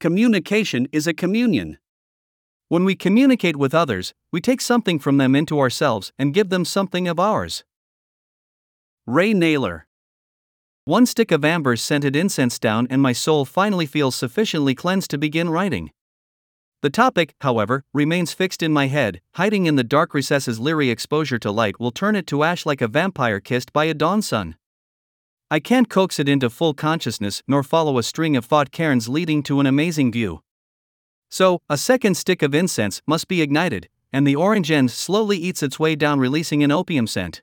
Communication is a communion. When we communicate with others, we take something from them into ourselves and give them something of ours. Ray Nayler. One stick of amber scented incense down, and my soul finally feels sufficiently cleansed to begin writing. The topic, however, remains fixed in my head, hiding in the dark recesses. Leery exposure to light will turn it to ash like a vampire kissed by a dawn sun. I can't coax it into full consciousness nor follow a string of thought cairns leading to an amazing view. So, a second stick of incense must be ignited, and the orange end slowly eats its way down, releasing an opium scent.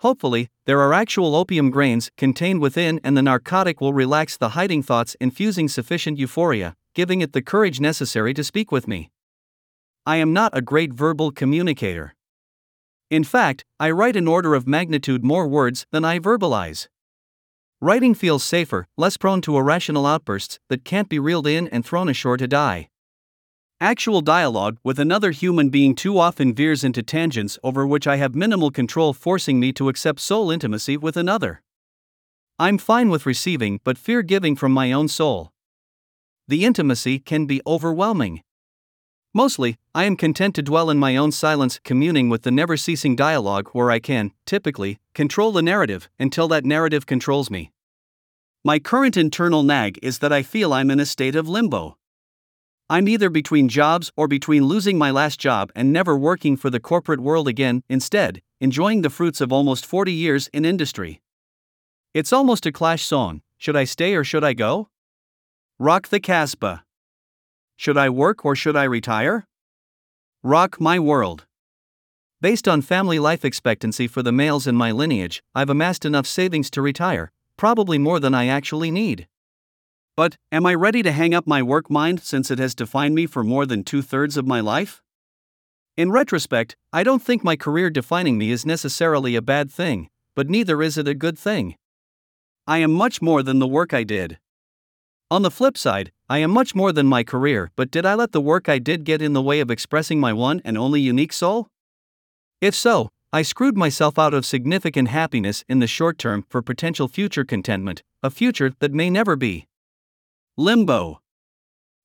Hopefully, there are actual opium grains contained within, and the narcotic will relax the hiding thoughts, infusing sufficient euphoria, giving it the courage necessary to speak with me. I am not a great verbal communicator. In fact, I write an order of magnitude more words than I verbalize. Writing feels safer, less prone to irrational outbursts that can't be reeled in and thrown ashore to die. Actual dialogue with another human being too often veers into tangents over which I have minimal control, forcing me to accept soul intimacy with another. I'm fine with receiving but fear giving from my own soul. The intimacy can be overwhelming. Mostly, I am content to dwell in my own silence, communing with the never ceasing dialogue where I can, typically, control the narrative until that narrative controls me. My current internal nag is that I feel I'm in a state of limbo. I'm either between jobs or between losing my last job and never working for the corporate world again, instead, enjoying the fruits of almost 40 years in industry. It's almost a Clash song should I stay or should I go? Rock the Casbah. Should I work or should I retire? Rock my world. Based on family life expectancy for the males in my lineage, I've amassed enough savings to retire, probably more than I actually need. But, am I ready to hang up my work mind since it has defined me for more than two thirds of my life? In retrospect, I don't think my career defining me is necessarily a bad thing, but neither is it a good thing. I am much more than the work I did. On the flip side, I am much more than my career, but did I let the work I did get in the way of expressing my one and only unique soul? If so, I screwed myself out of significant happiness in the short term for potential future contentment, a future that may never be. Limbo.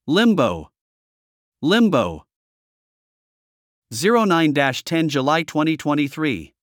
Limbo. Limbo. 09 10 July 2023.